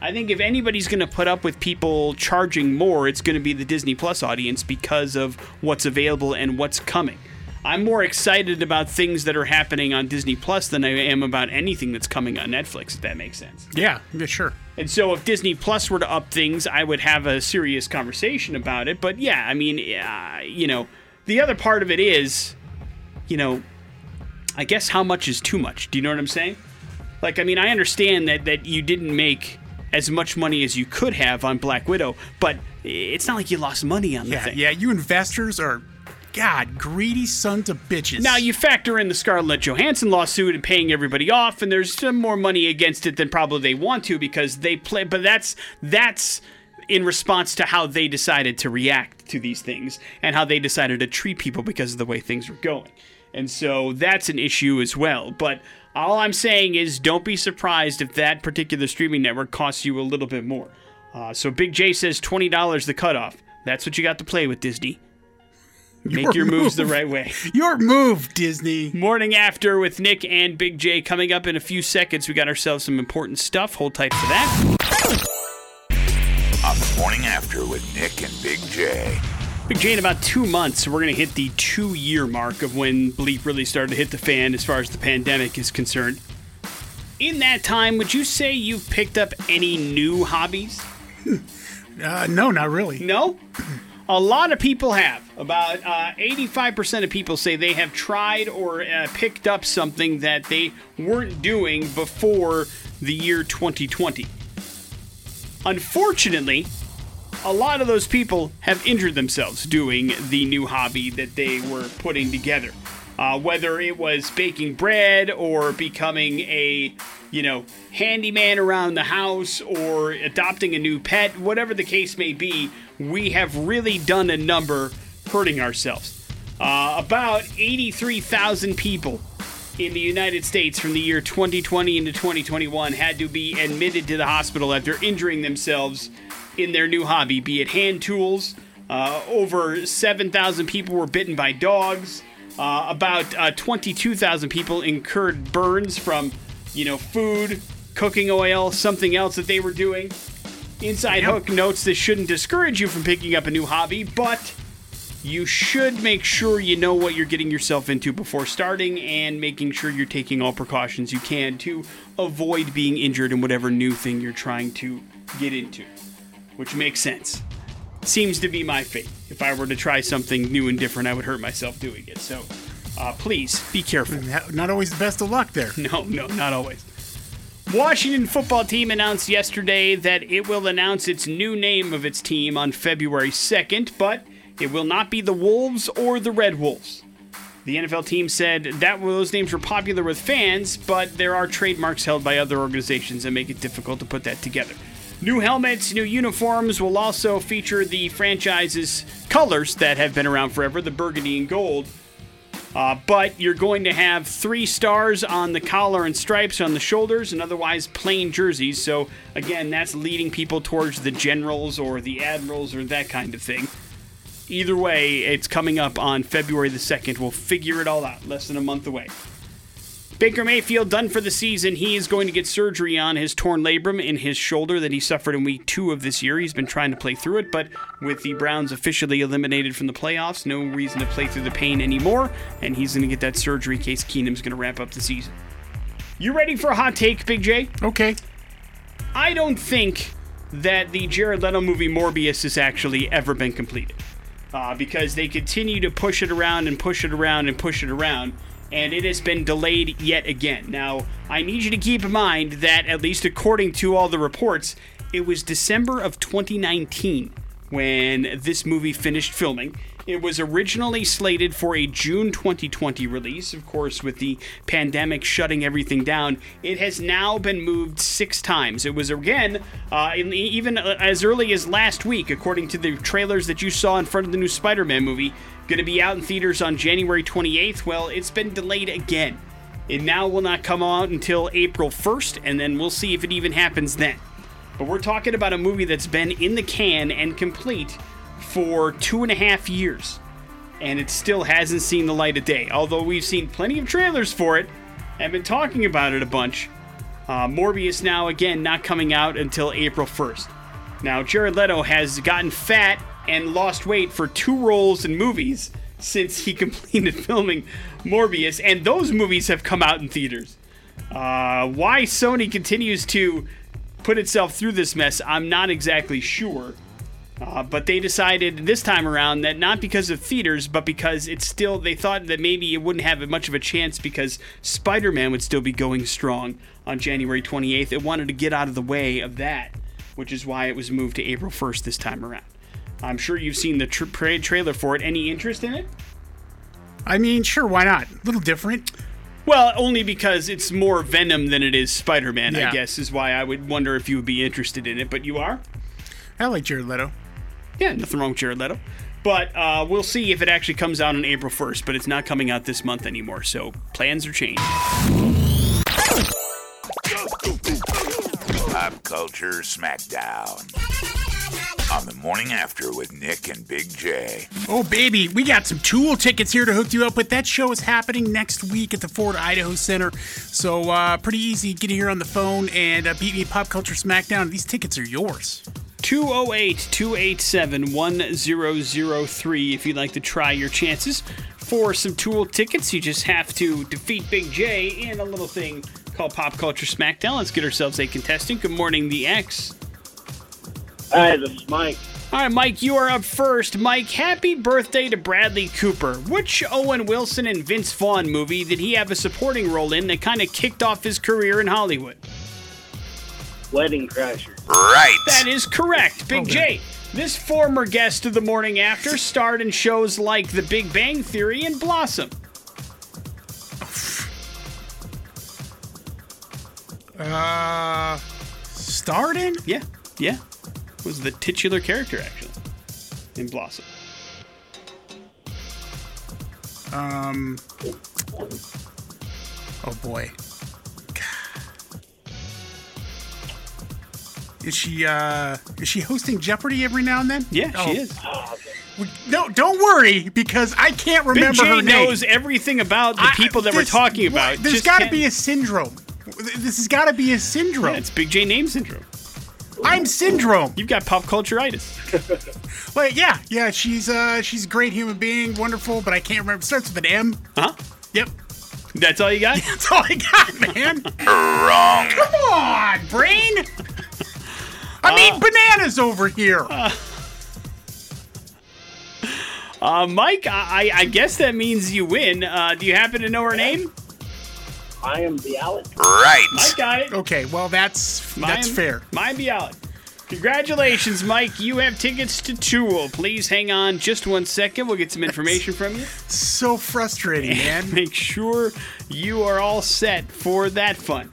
I think if anybody's going to put up with people charging more, it's going to be the Disney Plus audience because of what's available and what's coming. I'm more excited about things that are happening on Disney Plus than I am about anything that's coming on Netflix, if that makes sense. Yeah, yeah, sure. And so if Disney Plus were to up things, I would have a serious conversation about it. But yeah, I mean, uh, you know, the other part of it is, you know, I guess how much is too much? Do you know what I'm saying? Like, I mean, I understand that that you didn't make as much money as you could have on Black Widow, but it's not like you lost money on the Yeah, thing. yeah. You investors are, God, greedy sons of bitches. Now you factor in the Scarlett Johansson lawsuit and paying everybody off, and there's some more money against it than probably they want to because they play. But that's that's in response to how they decided to react to these things and how they decided to treat people because of the way things were going. And so that's an issue as well. But all I'm saying is don't be surprised if that particular streaming network costs you a little bit more. Uh, so Big J says $20 the cutoff. That's what you got to play with, Disney. <laughs> Make your, Your moves the right way. <laughs> Your move, Disney. Morning after with Nick and Big J coming up in a few seconds. We got ourselves some important stuff. Hold tight for that. On the morning after with Nick and Big J. Big J, in about two months, we're going to hit the two year mark of when Bleep really started to hit the fan as far as the pandemic is concerned. In that time, would you say you've picked up any new hobbies? <laughs> Uh, no, not really. No? <clears throat> A lot of people have. About uh, 85% of people say they have tried or uh, picked up something that they weren't doing before the year 2020. Unfortunately, a lot of those people have injured themselves doing the new hobby that they were putting together. Uh, whether it was baking bread or becoming a, you know, handyman around the house or adopting a new pet, whatever the case may be, we have really done a number hurting ourselves. Uh, about 83,000 people in the United States from the year 2020 into 2021 had to be admitted to the hospital after injuring themselves in their new hobby, be it hand tools. Uh, over 7,000 people were bitten by dogs. Uh, about uh, 22,000 people incurred burns from, you know, food, cooking oil, something else that they were doing. InsideHook notes this shouldn't discourage you from picking up a new hobby, but you should make sure you know what you're getting yourself into before starting and making sure you're taking all precautions you can to avoid being injured in whatever new thing you're trying to get into. Which makes sense. Seems to be my fate. If I were to try something new and different, I would hurt myself doing it. So uh, please be careful. Not always the best of luck there. <laughs> No, no, not always. Washington football team announced yesterday that it will announce its new name of its team on February 2nd, but it will not be the Wolves or the Red Wolves. The NFL team said that those names were popular with fans, but there are trademarks held by other organizations that make it difficult to put that together. New helmets, new uniforms will also feature the franchise's colors that have been around forever, the burgundy and gold. Uh, but you're going to have three stars on the collar and stripes on the shoulders, and otherwise plain jerseys. So, again, that's leading people towards the generals or the admirals or that kind of thing. Either way, it's coming up on February the 2nd. We'll figure it all out, less than a month away. Baker Mayfield done for the season. He is going to get surgery on his torn labrum in his shoulder that he suffered in week two of this year. He's been trying to play through it, but with the Browns officially eliminated from the playoffs, no reason to play through the pain anymore, and he's going to get that surgery in Case Keenum's going to wrap up the season. You ready for a hot take, Big J? Okay. I don't think that the Jared Leto movie Morbius has actually ever been completed uh, because they continue to push it around and push it around and push it around, and it has been delayed yet again. Now, I need you to keep in mind that, at least according to all the reports, it was December of 2019 when this movie finished filming. It was originally slated for a June 2020 release, of course, with the pandemic shutting everything down. It has now been moved six times. It was again, uh, even uh, as early as last week, according to the trailers that you saw in front of the new Spider Man movie, going to be out in theaters on January 28th. Well, it's been delayed again. It now will not come out until April 1st, and then we'll see if it even happens then. But we're talking about a movie that's been in the can and complete for two and a half years, and it still hasn't seen the light of day. Although we've seen plenty of trailers for it and been talking about it a bunch. Uh, Morbius now again not coming out until April 1st. Now Jared Leto has gotten fat and lost weight for two roles in movies since he <laughs> completed filming Morbius, and those movies have come out in theaters. Uh, why Sony continues to put itself through this mess, I'm not exactly sure. Uh, but they decided this time around that not because of theaters, but because it's still, they thought that maybe it wouldn't have much of a chance because Spider Man would still be going strong on January 28th. It wanted to get out of the way of that, which is why it was moved to April 1st this time around. I'm sure you've seen the tra- trailer for it. Any interest in it? I mean, sure, why not? A little different. Well, only because it's more Venom than it is Spider Man, Yeah. I guess, is why I would wonder if you would be interested in it. But you are? I like Jared Leto. Yeah, nothing wrong with Jared Leto. But uh, we'll see if it actually comes out on April 1st, but it's not coming out this month anymore, so plans are changed. Pop Culture Smackdown. On the morning after with Nick and Big J. Oh, baby, we got some Tool tickets here to hook you up with. That show is happening next week at the Ford Idaho Center. So, uh, pretty easy. Get here on the phone and uh, beat me Pop Culture Smackdown. These tickets are yours. 208 287 1003 if you'd like to try your chances for some Tool tickets. You just have to defeat Big J in a little thing called Pop Culture Smackdown. Let's get ourselves a contestant. Good morning, the X. Hi, this is Mike. All right, Mike, you are up first. Mike, happy birthday to Bradley Cooper. Which Owen Wilson and Vince Vaughn movie did he have a supporting role in that kind of kicked off his career in Hollywood? Wedding Crasher. Right. That is correct. Big Okay. J, This former guest of the morning after starred in shows like The Big Bang Theory and Blossom. Uh, starred in? Yeah, yeah. Was the titular character actually in Blossom. Um. Oh boy. Is she uh is she hosting Jeopardy every now and then? Yeah, Oh, she is. No, don't worry because I can't Big remember J her name. knows everything about the I- people that we're talking about. There's got to be a syndrome. This has got to be a syndrome. Yeah, it's Big J name syndrome. I'm syndrome. You've got pop cultureitis. <laughs> Well, yeah, yeah. She's uh she's a great human being, wonderful, but I can't remember. It starts with an M. Huh? Yep. That's all you got? <laughs> That's all I got, man. <laughs> Wrong. Come on, brain. I'm eating bananas over here. Uh, Mike, I, I guess that means you win. Uh, do you happen to know her name? Mayim Bialik. Right. Mike got it. okay, well that's that's Mine- fair. Mine be out. Congratulations, Mike. You have tickets to Tool. Please hang on just one second. We'll get some information from you. So frustrating, <laughs> man. Make sure you are all set for that fun.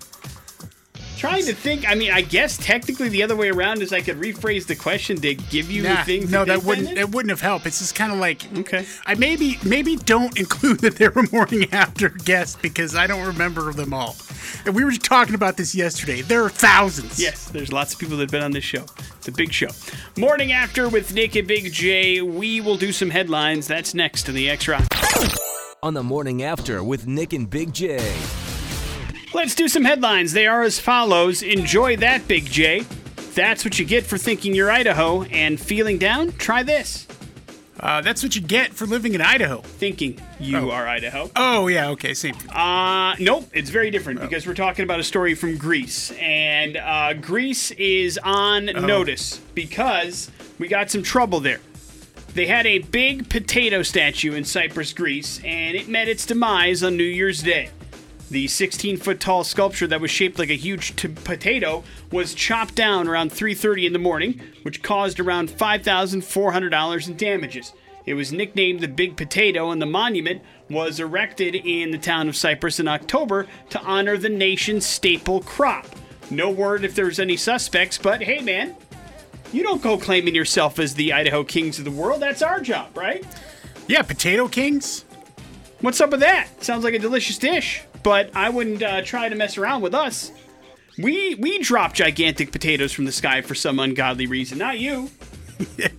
Trying to think. I mean, I guess technically the other way around is I could rephrase the question to give you Nah, things. no, that wouldn't in. it wouldn't have helped. It's just kind of like Okay. I maybe maybe don't <laughs> include that they were morning after guests because I don't remember them all. And we were talking about this yesterday. There are thousands. Yes, there's lots of people that have been on this show. It's a big show. Morning after with Nick and Big J. We will do some headlines. That's next on the X Rock. on the morning after with Nick and Big J. Let's do some headlines. They are as follows Enjoy that, Big J. That's what you get for thinking you're Idaho and feeling down. Try this. Uh, that's what you get for living in Idaho. Thinking you Oh. are Idaho. Oh yeah, okay, same. Uh, nope, it's very different because we're talking about a story from Greece. And uh, Greece is on notice because we got some trouble there. They had a big potato statue in Cyprus, Greece, and it met its demise on New Year's Day. The 16 foot tall sculpture that was shaped like a huge t- potato was chopped down around 3:30 in the morning, which caused around $5,400 in damages. It was nicknamed the Big Potato, and the monument was erected in the town of Cyprus in October to honor the nation's staple crop. No word if there's any suspects, but hey, man, you don't go claiming yourself as the Idaho Kings of the world. That's our job, right? Yeah, Potato Kings. What's up with that? Sounds like a delicious dish, but I wouldn't uh, try to mess around with us. We we drop gigantic potatoes from the sky for some ungodly reason, not you.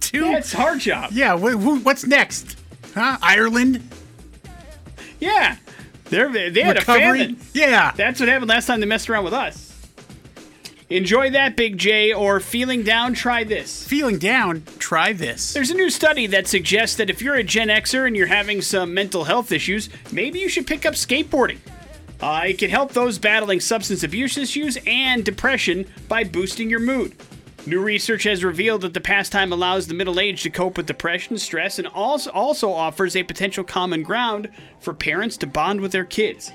Two. That's our job. Yeah, wh- wh- what's next? Huh? Ireland Yeah, they're they had recovery. a famine. Yeah. That's what happened last time they messed around with us. Enjoy that, Big J, or feeling down, try this. Feeling down? Try this. There's a new study that suggests that if you're a Gen Xer and you're having some mental health issues, maybe you should pick up skateboarding. Uh, it can help those battling substance abuse issues and depression by boosting your mood. New research has revealed that the pastime allows the middle aged to cope with depression, stress, and also, also offers a potential common ground for parents to bond with their kids.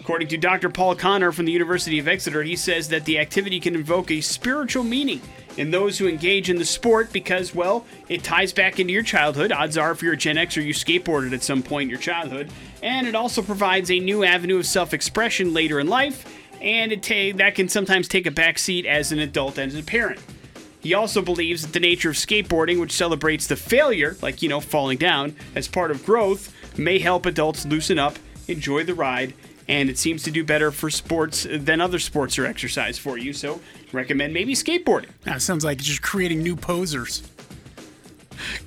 According to Dr. Paul Connor from the University of Exeter, he says that the activity can invoke a spiritual meaning in those who engage in the sport because, well, it ties back into your childhood. Odds are, if you're a Gen X or you skateboarded at some point in your childhood. And it also provides a new avenue of self expression later in life, and it ta- that can sometimes take a backseat as an adult and as a parent. He also believes that the nature of skateboarding, which celebrates the failure, like, you know, falling down, as part of growth, may help adults loosen up, enjoy the ride, and it seems to do better for sports than other sports or exercise for you. So, recommend maybe skateboarding. That sounds like just creating new posers.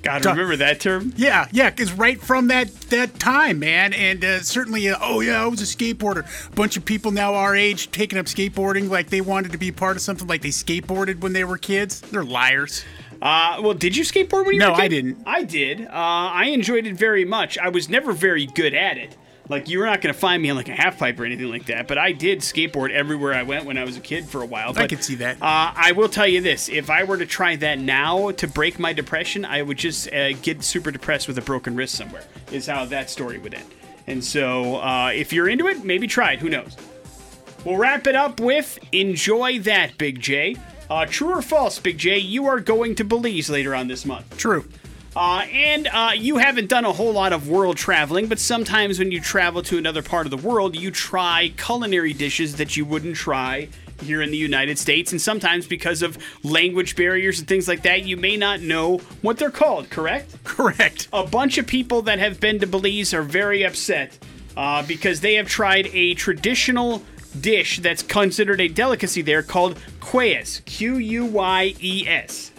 Gotta remember that term. Yeah, yeah, because right from that that time, man, and uh, certainly, uh, oh yeah, I was a skateboarder. A bunch of people now our age taking up skateboarding like they wanted to be part of something, like they skateboarded when they were kids. They're liars. Uh, well, did you skateboard when you No, were a kid? I didn't. I did. Uh, I enjoyed it very much. I was never very good at it. Like, you were not going to find me on like a half pipe or anything like that. But I did skateboard everywhere I went when I was a kid for a while. But, could see that. Uh, I will tell you this: if I were to try that now to break my depression, I would just uh, get super depressed with a broken wrist somewhere. Is how that story would end. And so, uh, if you're into it, maybe try it. Who knows? We'll wrap it up with enjoy that, Big J. Uh, true or false, Big J? You are going to Belize later on this month. True. Uh, and uh, you haven't done a whole lot of world traveling, but sometimes when you travel to another part of the world, you try culinary dishes that you wouldn't try here in the United States. And sometimes because of language barriers and things like that, you may not know what they're called, correct? <laughs> Correct. A bunch of people that have been to Belize are very upset uh, because they have tried a traditional dish that's considered a delicacy there called cuyes. Q U Y E S.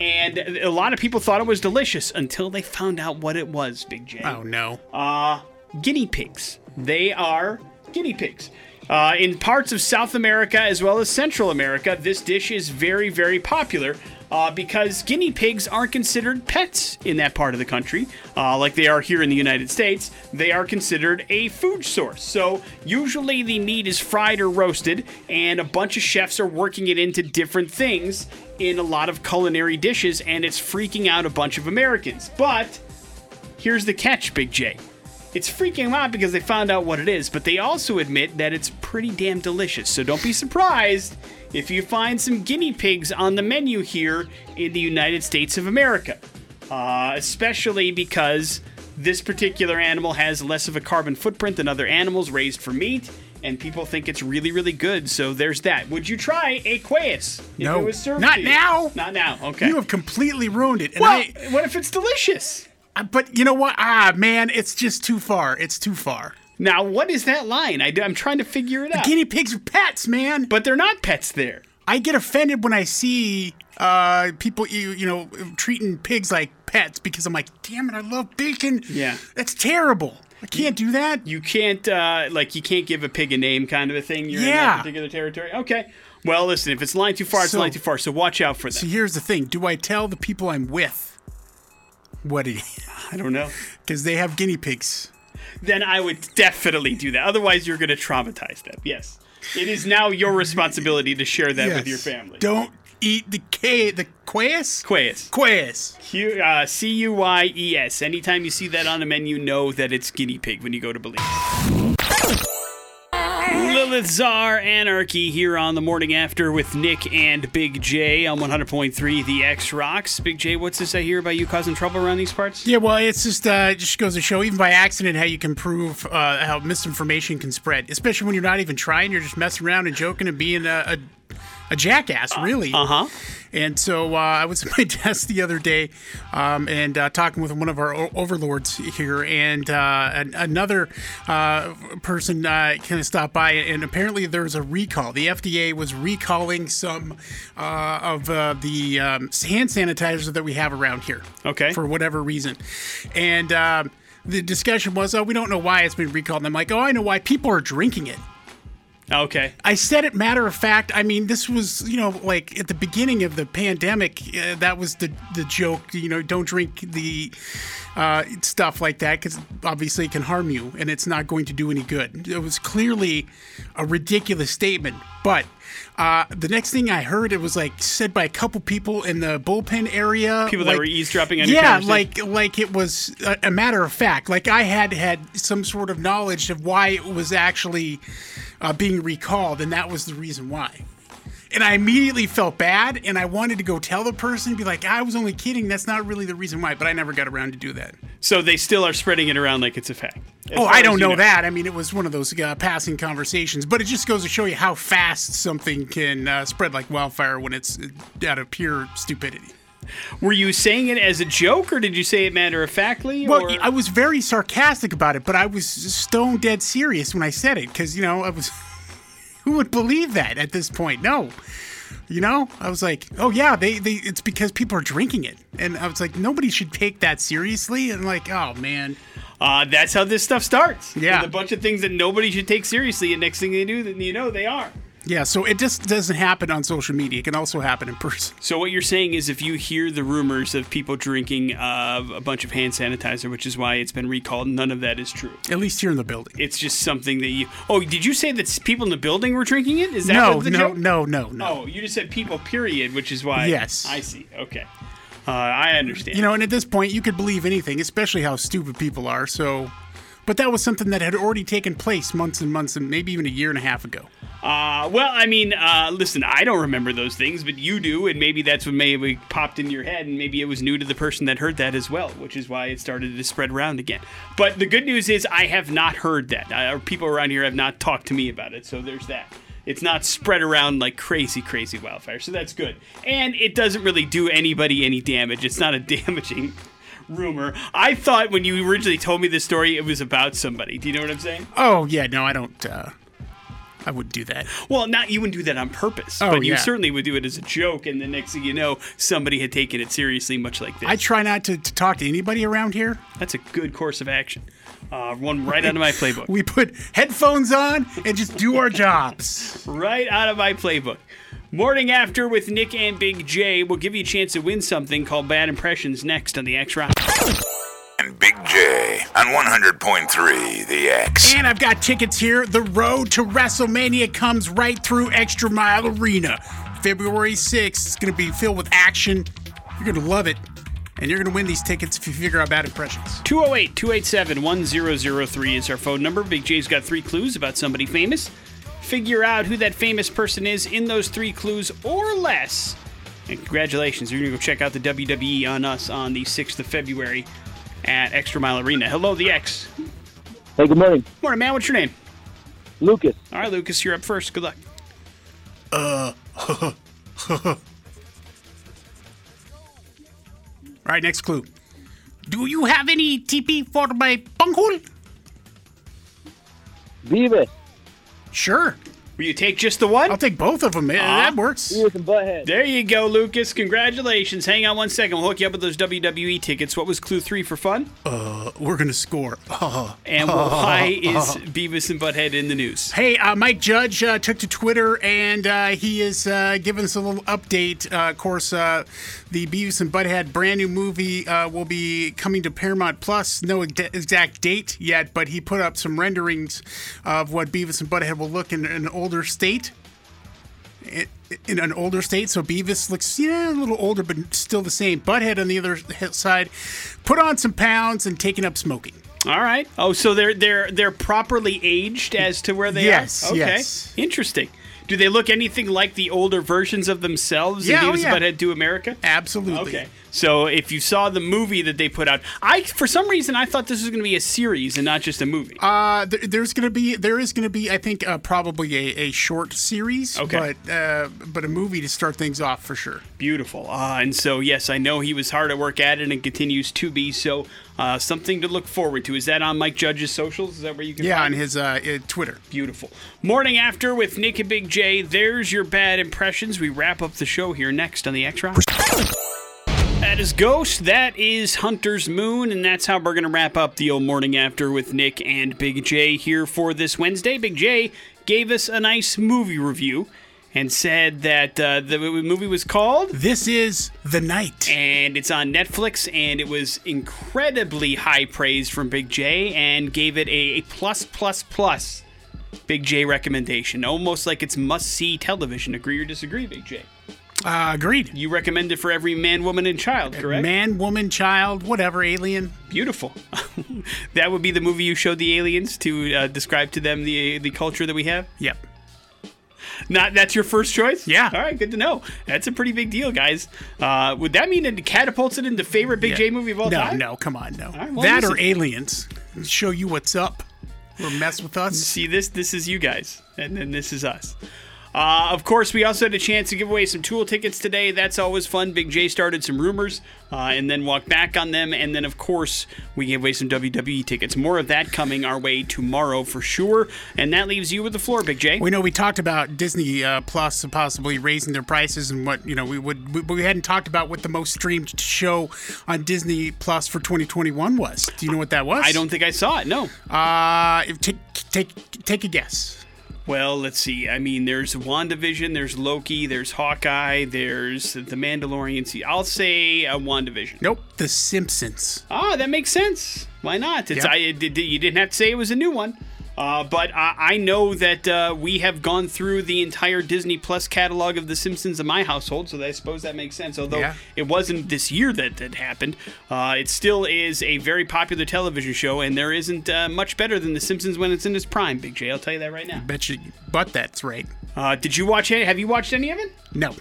And a lot of people thought it was delicious until they found out what it was, Big J. Oh no. Uh, guinea pigs. They are guinea pigs. Uh, in parts of South America as well as Central America, this dish is very, very popular uh, because guinea pigs aren't considered pets in that part of the country, uh, like they are here in the United States. They are considered a food source. So usually the meat is fried or roasted, and a bunch of chefs are working it into different things in a lot of culinary dishes, and it's freaking out a bunch of Americans. But here's the catch, Big J. It's freaking them out because they found out what it is, but they also admit that it's pretty damn delicious. So don't be surprised if you find some guinea pigs on the menu here in the United States of America. Uh, especially because this particular animal has less of a carbon footprint than other animals raised for meat, and people think it's really, really good. So there's that. Would you try a cuyes if No. it was served Not now. Not now. Okay. You have completely ruined it. And well, I, what if it's delicious? Uh, But you know what? Ah, man, it's just too far. It's too far. Now, what is that line? I, am trying to figure it out. Guinea pigs are pets, man. but they're not pets there. I get offended when I see uh, people, you, you know, treating pigs like pets because I'm like, damn it, I love bacon. Yeah. That's terrible. I can't do that. You can't, uh, like, you can't give a pig a name kind of a thing. You're in that Yeah. particular territory. Okay. Well, listen, if it's line too far, it's So- line too far. So watch out for that. So here's the thing: Do I tell the people I'm with what it is? <laughs> I don't know. <laughs> Because they have guinea pigs. Then I would definitely do that. Otherwise, you're going to traumatize them. Yes. It is now your responsibility to share that with your family. Don't eat the K, the cuyes. Quays. Quaes. Q, uh, C U Y E S. Anytime you see that on the menu, know that it's guinea pig when you go to Belize. Lilith Czar Anarchy here on the morning after with Nick and Big J on 100.3 The X Rocks. Big J, what's this I hear about you causing trouble around these parts? Yeah, well, it's just uh, it just goes to show, even by accident, how you can prove uh, how misinformation can spread. Especially when you're not even trying; you're just messing around and joking and being a, a, a jackass, really. Uh huh. And so uh, I was <laughs> at my desk the other day um, and uh, talking with one of our o- overlords here, and uh, an- another uh, person uh, kind of stopped by, and apparently there was a recall. The FDA was recalling some uh, of uh, the um, hand sanitizers that we have around here. Okay. For whatever reason. And. Um, the discussion was, oh, we don't know why it's been recalled. And I'm like, oh, I know why. People are drinking it. Okay. I said it matter of fact. I mean, this was, you know, like at the beginning of the pandemic, uh, that was the the joke. You know, don't drink the uh, stuff like that because obviously it can harm you and it's not going to do any good. It was clearly a ridiculous statement. But uh, the next thing I heard, it was like said by a couple people in the bullpen area. People that were eavesdropping on your yeah, like like it was a, a matter of fact. Like I had had some sort of knowledge of why it was actually uh, being recalled, and that was the reason why. And I immediately felt bad, and I wanted to go tell the person, be like, "I was only kidding. That's not really the reason why." But I never got around to do that. So they still are spreading it around like it's a fact. Oh, I don't you know, that. I mean, it was one of those uh, passing conversations, but it just goes to show you how fast something can uh, spread like wildfire when it's uh, out of pure stupidity. Were you saying it as a joke, or did you say it matter of factly? Well, or? I was very sarcastic about it, but I was stone dead serious when I said it because you know I was. <laughs> Who would believe that at this point? No. You know, I was like, oh yeah, they, they it's because people are drinking it, and I was like, nobody should take that seriously, and like, oh man, Uh, that's how this stuff starts. Yeah. With a bunch of things that nobody should take seriously, and next thing they do, then you know they are. Yeah. So it just doesn't happen on social media. It can also happen in person. So what you're saying is, if you hear the rumors of people drinking uh, a bunch of hand sanitizer, which is why it's been recalled, none of that is true. At least here in the building. It's just something that you. Oh, did you say that people in the building were drinking it? Is that No, no, joke? no, no, no. Oh, you just said people. Period, which is why. Yes. I see. Okay. Uh, I understand. You know, and at this point, you could believe anything, especially how stupid people are. So but that was something that had already taken place months and months and maybe even a year and a half ago. Uh, well, I mean, uh, listen, I don't remember those things, but you do, and maybe that's what maybe popped into your head, and maybe it was new to the person that heard that as well, which is why it started to spread around again. But the good news is, I have not heard that. Uh, people around here have not talked to me about it, so there's that. It's not spread around like crazy, crazy wildfire, so that's good. And it doesn't really do anybody any damage. It's not a <laughs> damaging rumor. I thought when you originally told me this story, it was about somebody. Do you know what I'm saying? Oh yeah, no, I don't. Uh, I wouldn't do that. Well, not you wouldn't do that on purpose, Oh, but you yeah. certainly would do it as a joke, and the next thing you know, somebody had taken it seriously, much like this. I try not to, to talk to anybody around here. That's a good course of action. Uh, one right out of my playbook. <laughs> We put headphones on and just do our jobs. <laughs> right out of my playbook. Morning after with Nick and Big J. We'll give you a chance to win something called Bad Impressions next on the X Rock. And Big J on 100.3 The X. And I've got tickets here. The road to WrestleMania comes right through Extra Mile Arena. February 6th. It's going to be filled with action. You're going to love it. And you're going to win these tickets if you figure out bad impressions. 208 287 1003 is our phone number. Big J's got three clues about somebody famous. Figure out who that famous person is in those three clues or less. And congratulations, you're going to go check out the WWE on us on the 6th of February at Extra Mile Arena. Hello, the X. Hey, good morning. Morning, man. What's your name? Lucas. All right, Lucas, you're up first. Good luck. Uh. <laughs> All right, next clue. Do you have any TP for my bunghole? Beavis. Sure. Will you take just the one? I'll take both of them. man. that works. Beavis and Butthead. There you go, Lucas. Congratulations. Hang on one second. We'll hook you up with those WWE tickets. What was clue three for fun? Uh, We're going to score. <laughs> And why <laughs> is Beavis and Butthead in the news? Hey, uh, Mike Judge uh, took to Twitter and uh, he is uh, giving us a little update. Uh, of course, uh, the Beavis and Butthead brand new movie uh, will be coming to Paramount Plus. No ex- exact date yet, but he put up some renderings of what Beavis and Butthead will look in an older state. In- an older state, so Beavis looks yeah a little older, but still the same. Butthead on the other side, put on some pounds and taken up smoking. All right. Oh, so they're they're they're properly aged as to where they Yes, are. Okay. yes. Interesting. Do they look anything like the older versions of themselves Yeah, in oh, Beavis yeah. and Butthead Do America? Absolutely. Okay. So if you saw the movie that they put out, I for some reason I thought this was going to be a series and not just a movie. Uh, there, there's gonna be there is gonna be I think uh, probably a, a short series, Okay. but uh, but a movie to start things off for sure. Beautiful. Uh, and so, yes, I know he was hard at work at it and continues to be. So, uh, something to look forward to. Is that on Mike Judge's socials? Is that where you can Yeah, on his uh, uh, Twitter. Beautiful. Morning after with Nick and Big J. There's your bad impressions. We wrap up the show here next on the X Rock. That is Ghost. That is Hunter's Moon. And that's how we're going to wrap up the old morning after with Nick and Big J here for this Wednesday. Big J gave us a nice movie review and said that uh, the movie was called This is the night. and it's on Netflix, and it was incredibly high praise from Big J, and gave it a, a plus plus plus Big J recommendation, almost like it's must see television. Agree or disagree, Big J? Uh, agreed. You recommend it for every man, woman, and child, correct? Man, woman, child, whatever, alien. Beautiful. <laughs> that would be the movie you showed the aliens to uh, describe to them the the culture that we have. Yep. Not that's your first choice. Yeah. All right, good to know. That's a pretty big deal, guys. Uh, would that mean it catapults it into favorite Big Yeah. J movie of all no, time? No, no, come on, no. right, well, that listen. or aliens. Show you what's up. Or mess with us. see this this is you guys and then this is us uh, of course, we also had a chance to give away some Tool tickets today. That's always fun. Big J started some rumors uh, and then walked back on them. And then, of course, we gave away some WWE tickets. More of that coming our way tomorrow for sure. And that leaves you with the floor, Big J. We know we talked about Disney uh, Plus possibly raising their prices and what you know we would we, we hadn't talked about what the most streamed show on Disney Plus for 2021 was. Do you know what that was? I don't think I saw it. No. Uh, take take take a guess. Well, let's see. I mean, there's WandaVision, there's Loki, there's Hawkeye, there's The Mandalorian. See, I'll say uh, WandaVision. Nope, The Simpsons. Ah, that makes sense. Why not? It's Yep. I, it, it- you didn't have to say it was a new one. Uh, but I, I know that uh, we have gone through the entire Disney Plus catalog of The Simpsons in my household, so I suppose that makes sense. Although Yeah. it wasn't this year that that happened, uh, it still is a very popular television show, and there isn't uh, much better than The Simpsons when it's in its prime. Big J, I'll tell you that right now. Bet you, but that's right. Uh, did you watch any? Have you watched any of it? No,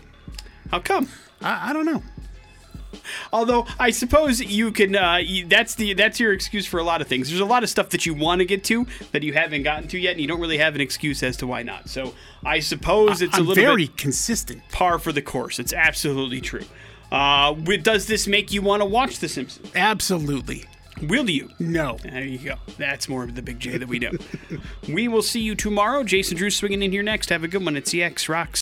How come? I, I don't know. Although I suppose you can. Uh, that's the that's your excuse for a lot of things. There's a lot of stuff that you want to get to that you haven't gotten to yet, and you don't really have an excuse as to why not. So I suppose it's a I'm little very consistent. par for the course. It's absolutely true. Uh, does this make you want to watch The Simpsons? Absolutely. Will you? No. There you go. That's more of the big J that we know. <laughs> we will see you tomorrow. Jason Drew swinging in here next. Have a good one. It's EX Rocks.